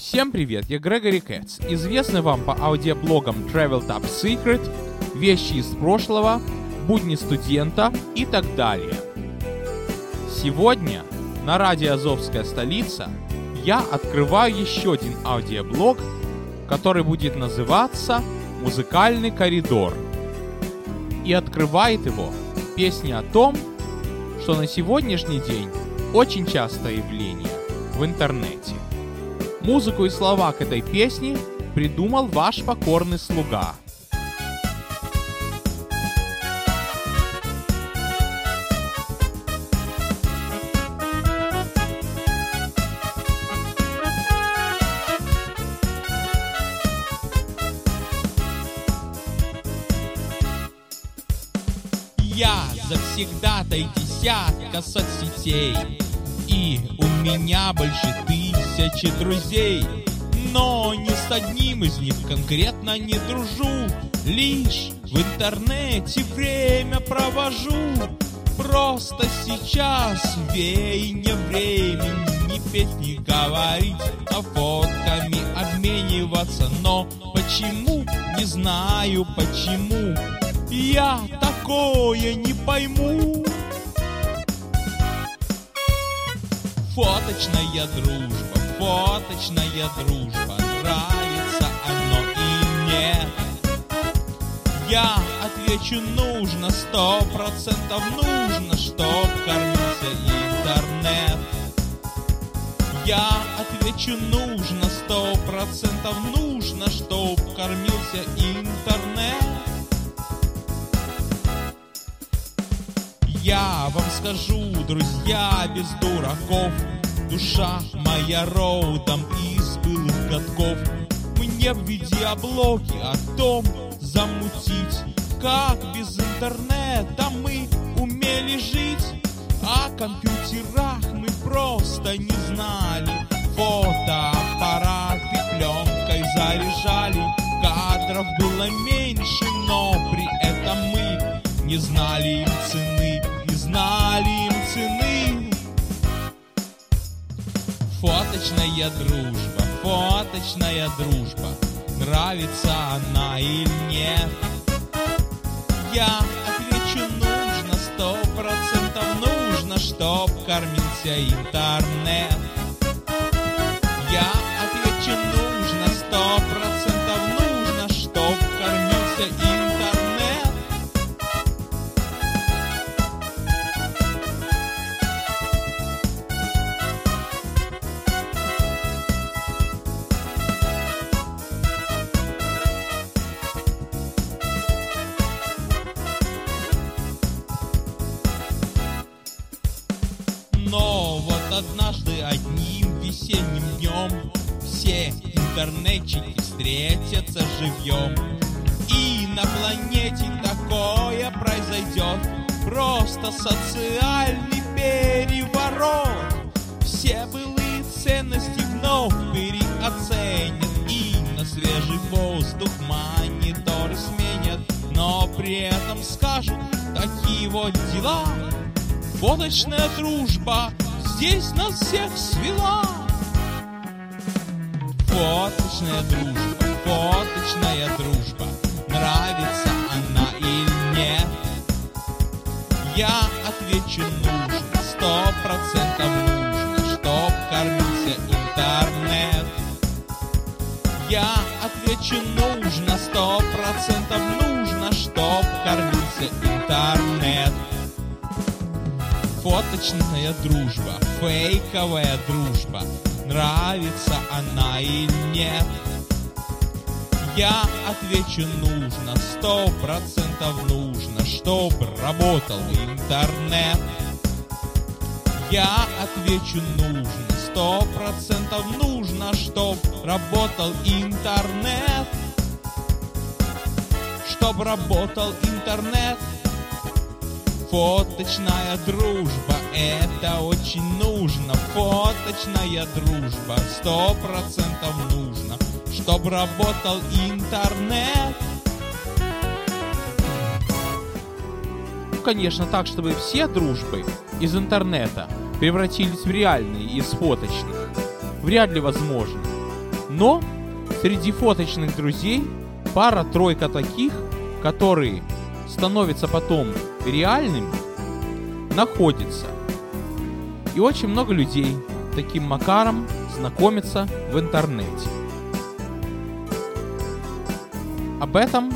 Всем привет, я Грегори Кэтс, известный вам по аудиоблогам Travel Top Secret, Вещи из прошлого, Будни студента и так далее. Сегодня на радио Азовская столица я открываю еще один аудиоблог, который будет называться «Музыкальный коридор». И открывает его песня о том, что на сегодняшний день очень частое явление в интернете. Музыку и слова к этой песне придумал ваш покорный слуга. Я завсегдатай десятка соцсетей И у меня больше тысячи друзей Но ни с одним из них конкретно не дружу. Лишь в интернете время провожу. Просто сейчас веяние времени Не петь, не говорить, а фотками обмениваться. Но почему, не знаю почему. Я такое не пойму. Фоточная дружба, фоточная дружба Нравится оно и нет Я отвечу нужно, сто процентов нужно Чтоб кормился интернет. Я отвечу нужно, сто процентов нужно Чтоб кормился интернет. Я вам скажу, друзья, без дураков Душа моя родом из былых годков. Мне в видеоблоге о том замутить Как без интернета мы умели жить. О компьютерах мы просто не знали. Фотоаппараты пленкой заряжали. Кадров было меньше, но при этом мы не знали им цены, не знали им цены. Фоточная дружба, фоточная дружба, нравится она или нет? Я отвечу нужно, сто процентов нужно, чтоб кормился интернет. Весенним днем Все интернетчики встретятся живьем И на планете такое произойдет Просто социальный переворот. Все былые ценности вновь переоценят И на свежий воздух мониторы сменят. Но при этом скажут такие вот дела Фоточная дружба здесь нас всех свела. Фоточная дружба, фоточная дружба, нравится она или нет? Я отвечу нужно, сто процентов нужно, чтоб кормился интернет. Я отвечу нужно, сто процентов нужно, чтоб кормился интернет. Фоточная дружба, фейковая дружба, нравится она или нет? Я отвечу нужно, сто процентов нужно, чтоб работал интернет. Я отвечу нужно, сто процентов нужно, чтоб работал интернет. Чтоб работал интернет. Фоточная дружба, это очень нужно. Фоточная дружба, сто процентов нужно, чтоб работал интернет. Ну, конечно, так, чтобы все дружбы из интернета превратились в реальные из фоточных. Вряд ли возможно. Но среди фоточных друзей пара-тройка таких, которые становятся потом реальными, находится. И очень много людей таким макаром знакомятся в интернете. Об этом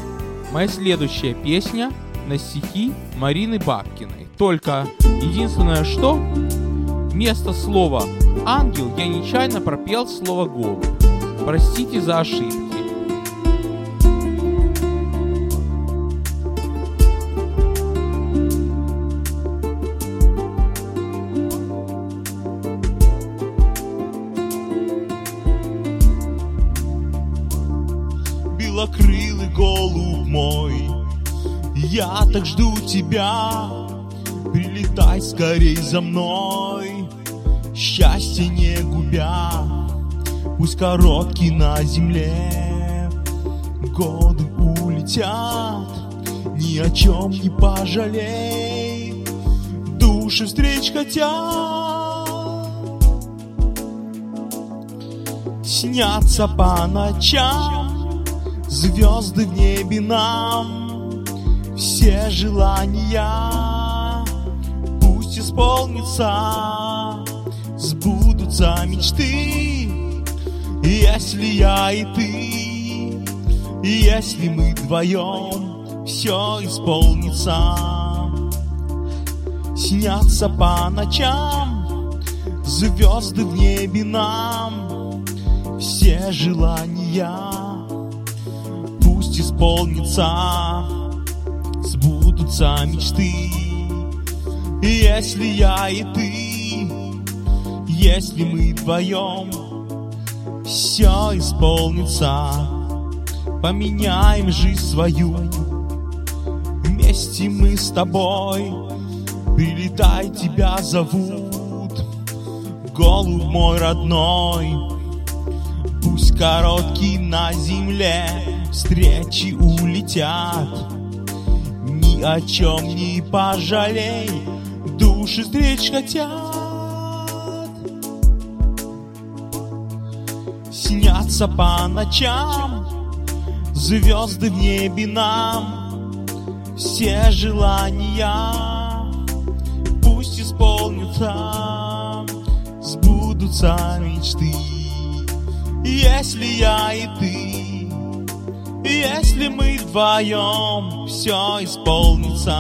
моя следующая песня на стихи Марины Бабкиной. Только единственное что, вместо слова «ангел» я нечаянно пропел слово «голубь». Простите за ошибки. Так жду тебя, прилетай скорей за мной, счастье не губя, пусть короткий на земле, годы улетят, ни о чем не пожалей, души встреч хотят. Снятся по ночам звезды в небе нам, все желания. Пусть исполнится, сбудутся мечты, если я и ты, если мы вдвоем, все исполнится. Снятся по ночам звезды в небе нам, все желания пусть исполнится, сбудутся мечты. Если я и ты, если мы вдвоем, все исполнится, поменяем жизнь свою. Вместе мы с тобой, прилетай, тебя зовут, голубь мой родной. Пусть короткий на земле встречи улетят, о чем не пожалей, души встреч хотят. Снятся по ночам звезды в небе нам, Все желания пусть исполнятся, Сбудутся мечты. Если я и ты, если мы вдвоем, все исполнится.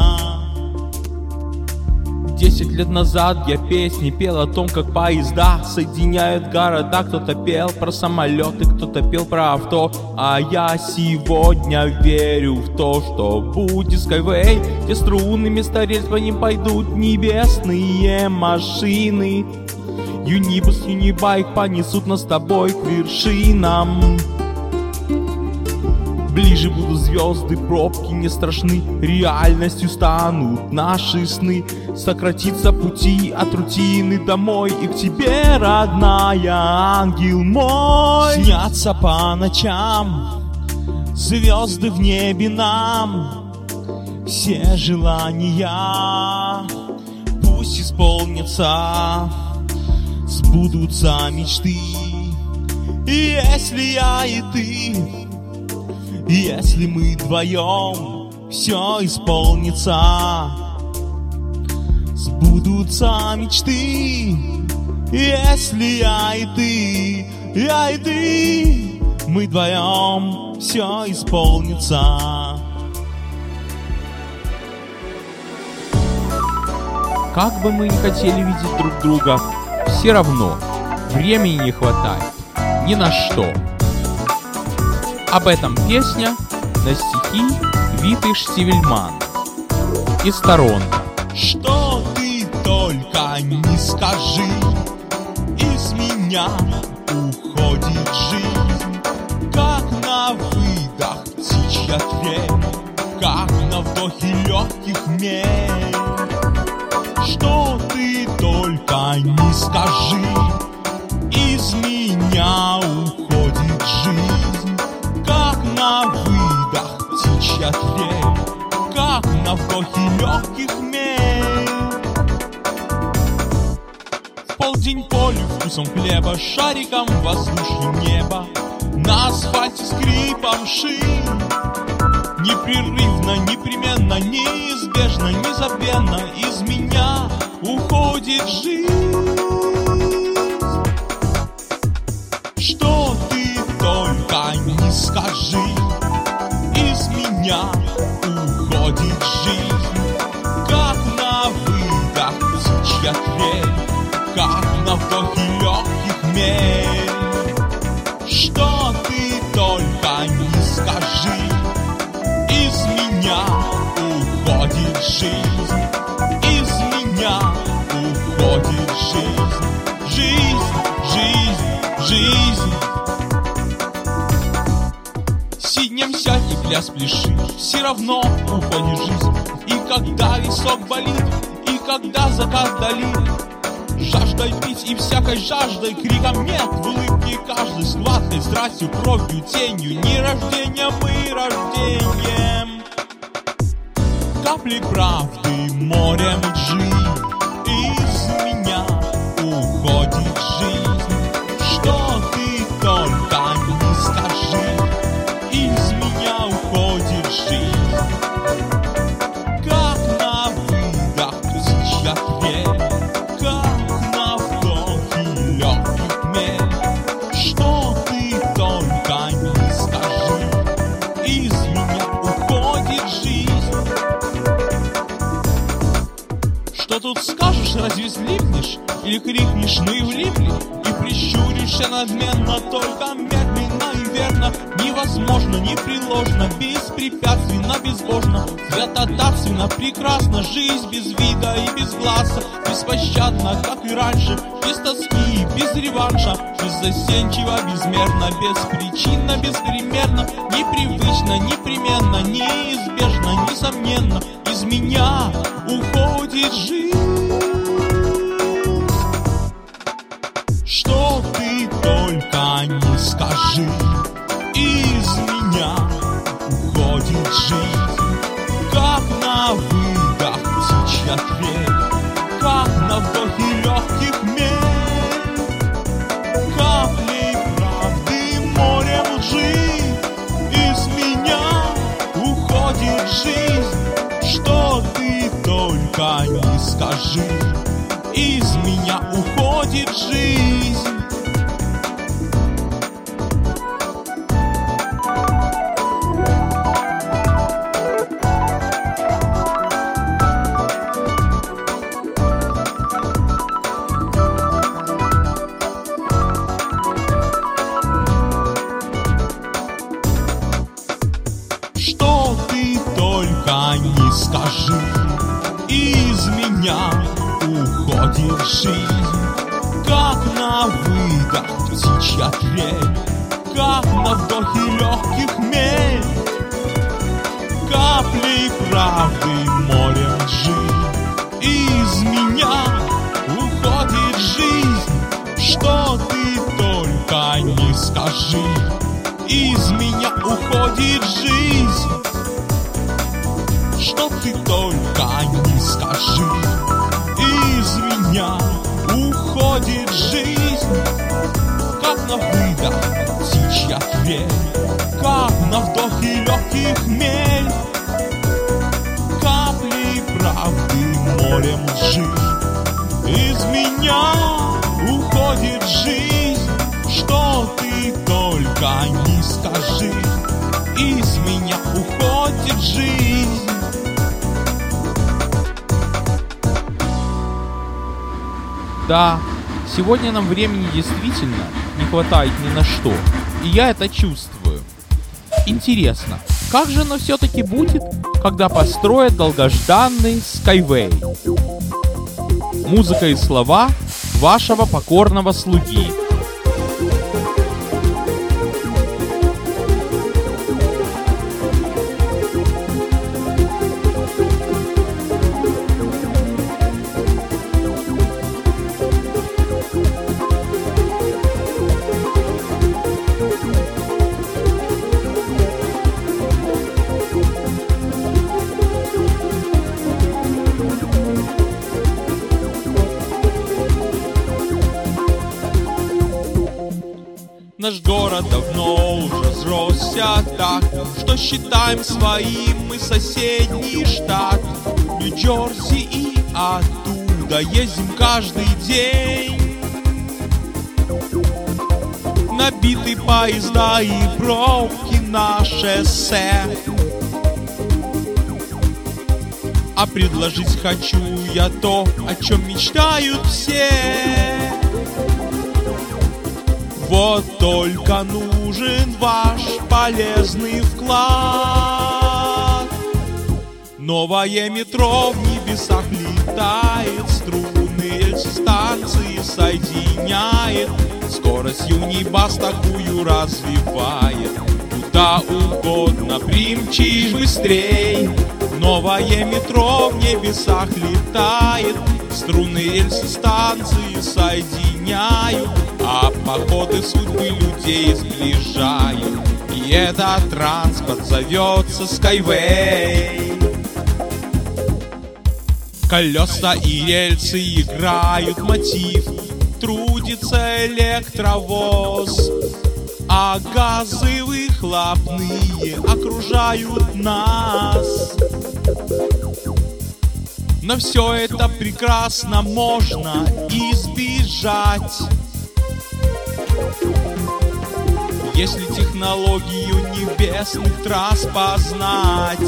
Десять лет назад я песни пел о том, как поезда соединяют города. Кто-то пел про самолеты, кто-то пел про авто. А я сегодня верю в то, что будет Skyway, где струны вместо рельс по ним пойдут небесные машины. Юнибус, Юнибайк понесут нас с тобой к вершинам. Ближе будут звезды, пробки не страшны. Реальностью станут наши сны. Сократится пути от рутины домой. И к тебе, родная, ангел мой. Снятся по ночам звезды в небе нам, Все желания пусть исполнятся, Сбудутся мечты. Если я и ты, если мы вдвоем, все исполнится, сбудутся мечты. Если я и ты, я и ты, мы вдвоем, все исполнится. Как бы мы ни хотели видеть друг друга, все равно времени не хватает ни на что. Об этом песня на стихи Виты Штивельман из Торонто. Что ты только не скажи, из меня уходит жизнь, как на выдох птичья трель, как на вдохе легких мель. Что ты только не скажи, птичья трель, как на вдохе легких мель. В полдень полю вкусом хлеба, шариком воздушным неба, На асфальте скрипом шин Непрерывно, непременно, неизбежно, незабвенно Из меня уходит жизнь. Что ты только не скажи Меня уходит жизнь Как на выдох птичья трель Как на вдохе легких мель Сядь и пляс пляши Все равно уходит жизнь. И когда висок болит И когда закат долит Жаждой пить и всякой жаждой Криком нет в улыбке каждой Схваткой, страстью, кровью, тенью Не рождением и рождением. Капли правды морем лжи Святотатственно, прекрасно, жизнь без вида и без глаза. Беспощадно, как и раньше, без тоски, без реванша. Беззастенчиво, безмерно, беспричинно, беспримерно Непривычно, непременно, неизбежно, несомненно. Из меня уходит жизнь. Что ты только не скажи. Из меня уходит жизнь уходит трель Как на вдохе легких мель Капли правды морем лжи Из меня уходит жизнь Что ты только не скажи Из меня уходит жизнь Да, сегодня нам времени действительно не хватает ни на что. И я это чувствую. Интересно, как же оно все-таки будет, когда построят долгожданный Skyway? Музыка и слова вашего покорного слуги. Наш город давно уже взросся так, Что считаем своим мы соседний штат. Нью-Джерси и оттуда ездим каждый день. Набиты поезда и пробки на шоссе. А предложить хочу я то, о чем мечтают все Вот только нужен ваш полезный вклад. Новое метро в небесах летает Струны станции соединяет Скорость Юнибас такую развивает. Куда угодно примчишь быстрей Новое метро в небесах летает. Струны рельсы станции соединяют А походы судьбы людей сближают. И этот транспорт зовется Skyway. Колеса и рельсы играют мотив Трудится электровоз А газы выхлопные окружают нас но все это прекрасно можно избежать Если технологию небесных трасс познать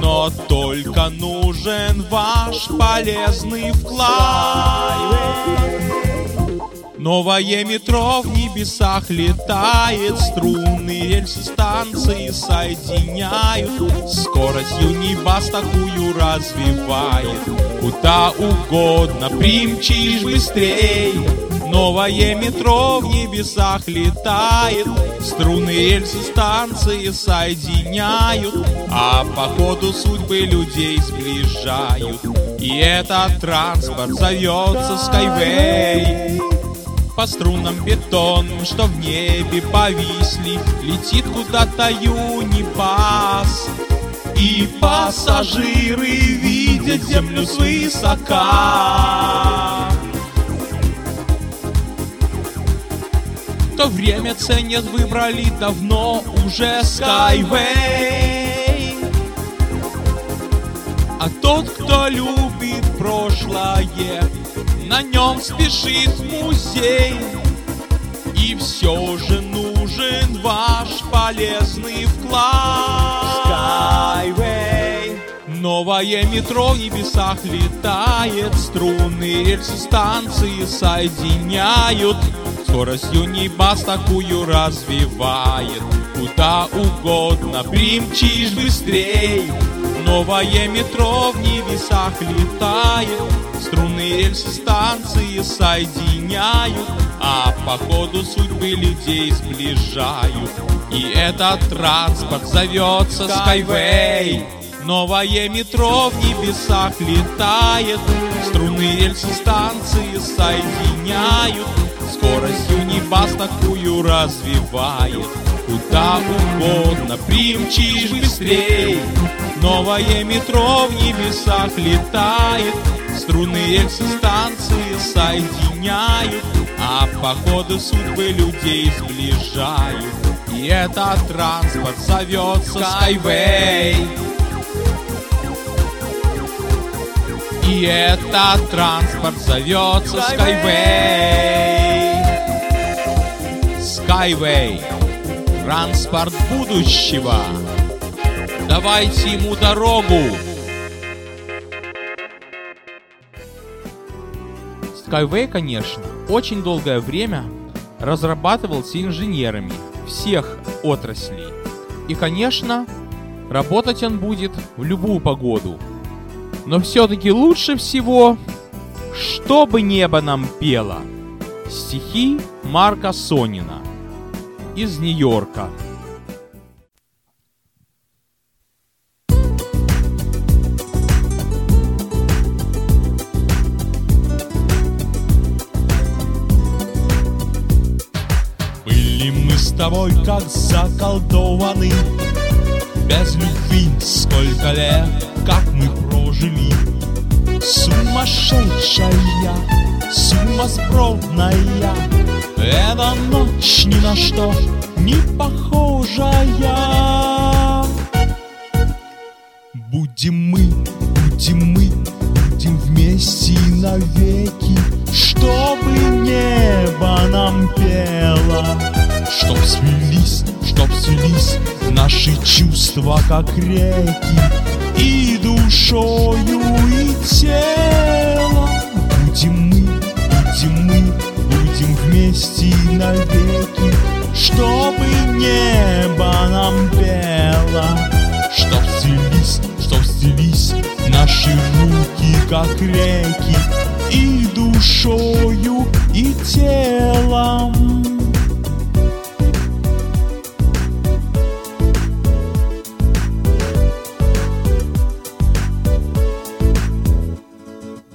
но только нужен ваш полезный вклад. Новое метро в небесах летает, струны рельсы станции соединяют, скорость Юнибас такую развивает, куда угодно примчишь быстрей. Новое метро в небесах летает, струны рельсы станции соединяют, а по ходу судьбы людей сближают. И этот транспорт зовется Skyway. По струнам бетон, что в небе повисли, Летит куда-то юнибас. И пассажиры видят землю свысока. То время ценят, выбрали давно уже Skyway. А тот, кто любит прошлое, на нем спешит музей. И все же нужен ваш полезный вклад. Skyway. Новое метро в небесах летает, струны рельсы станции соединяют. Скорость Юнибас такую развивает, куда угодно примчишь быстрей. Новое метро в небесах летает, Струны рельсы станции соединяют, А по ходу судьбы людей сближают. И этот транспорт зовется Skyway. Новое метро в небесах летает, Струны рельсы станции соединяют, Скорость Юнибас такую развивает, Куда угодно примчишь быстрей. Новое метро в небесах летает, Струны рельсы станции соединяют, А походы судьбы людей сближают. И этот транспорт зовется Skyway. И этот транспорт зовется Skyway. Skyway. Транспорт будущего. Давайте ему дорогу. Skyway, конечно, очень долгое время разрабатывался инженерами всех отраслей. И, конечно, работать он будет в любую погоду. Но все-таки лучше всего, чтобы небо нам пело. Стихи Марка Сонина из Нью-Йорка. Тобой как заколдованы Без любви сколько лет, как мы прожили. Сумасшедшая, сумасбродная. Эта ночь ни на что не похожая. Будем мы, будем мы, будем вместе навеки Чтобы небо нам пело Чтоб свелись, чтоб свелись наши чувства, как реки И душою, и телом. Будем мы, будем мы, будем вместе навеки Чтобы небо нам пело. Чтоб свелись, чтоб свелись наши руки, как реки И душою, и телом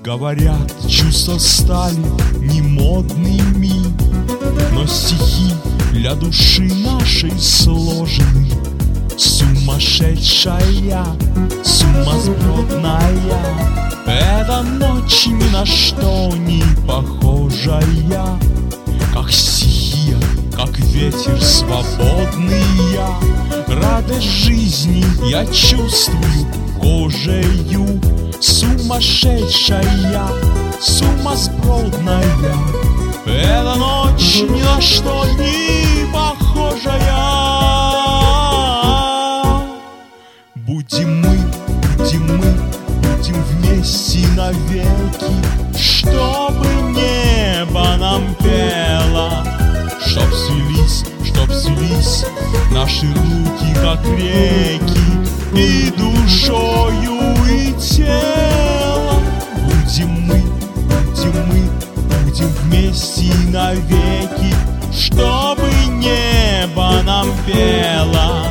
Говорят, чувства стали немодными, Но стихи для души нашей сложены. Сумасшедшая, сумасбродная, Эта ночь ни на что не похожая, Как стихия, как ветер свободный я, Радость жизни я чувствую кожею, Сумасшедшая, сумасбродная. Эта ночь ни на что не похожая. Будем мы, будем мы, будем вместе навеки Чтобы небо нам пело. Чтоб свелись, чтоб свелись наши руки, как реки И душою, и телом Будем мы, будем мы, будем вместе навеки Чтобы небо нам пело.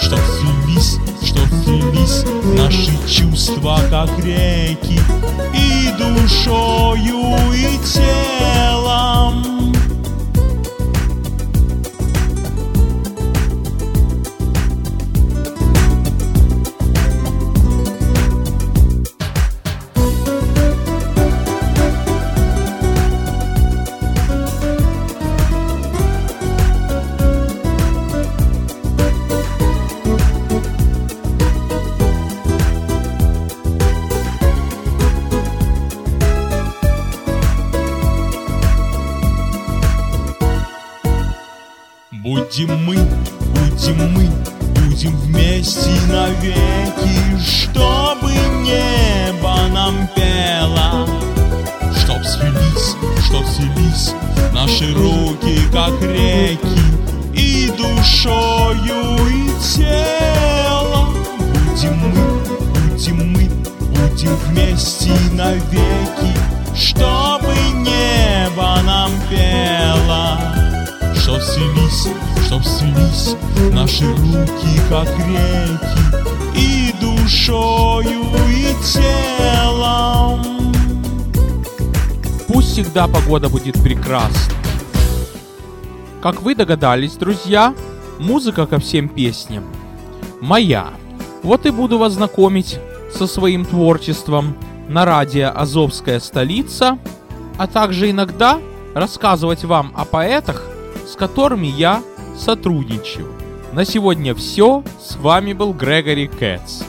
Чтоб свелись, чтоб свелись наши чувства, как реки И душою, и телом Будем мы, будем мы, будем вместе навеки, Чтобы небо нам пело. Чтоб свелись, чтоб свелись наши руки, как реки, И душою, и телом. Будем мы, будем мы, будем вместе навеки, Чтобы небо нам пело. Чтоб свелись, чтоб свелись наши руки, как реки, И душою, и телом. Пусть всегда погода будет прекрасна. Как вы догадались, друзья, музыка ко всем песням моя. Вот и буду вас знакомить со своим творчеством на радио «Азовская столица», а также иногда рассказывать вам о поэтах, с которыми я сотрудничаю. На сегодня все. С вами был Грегори Кэтс.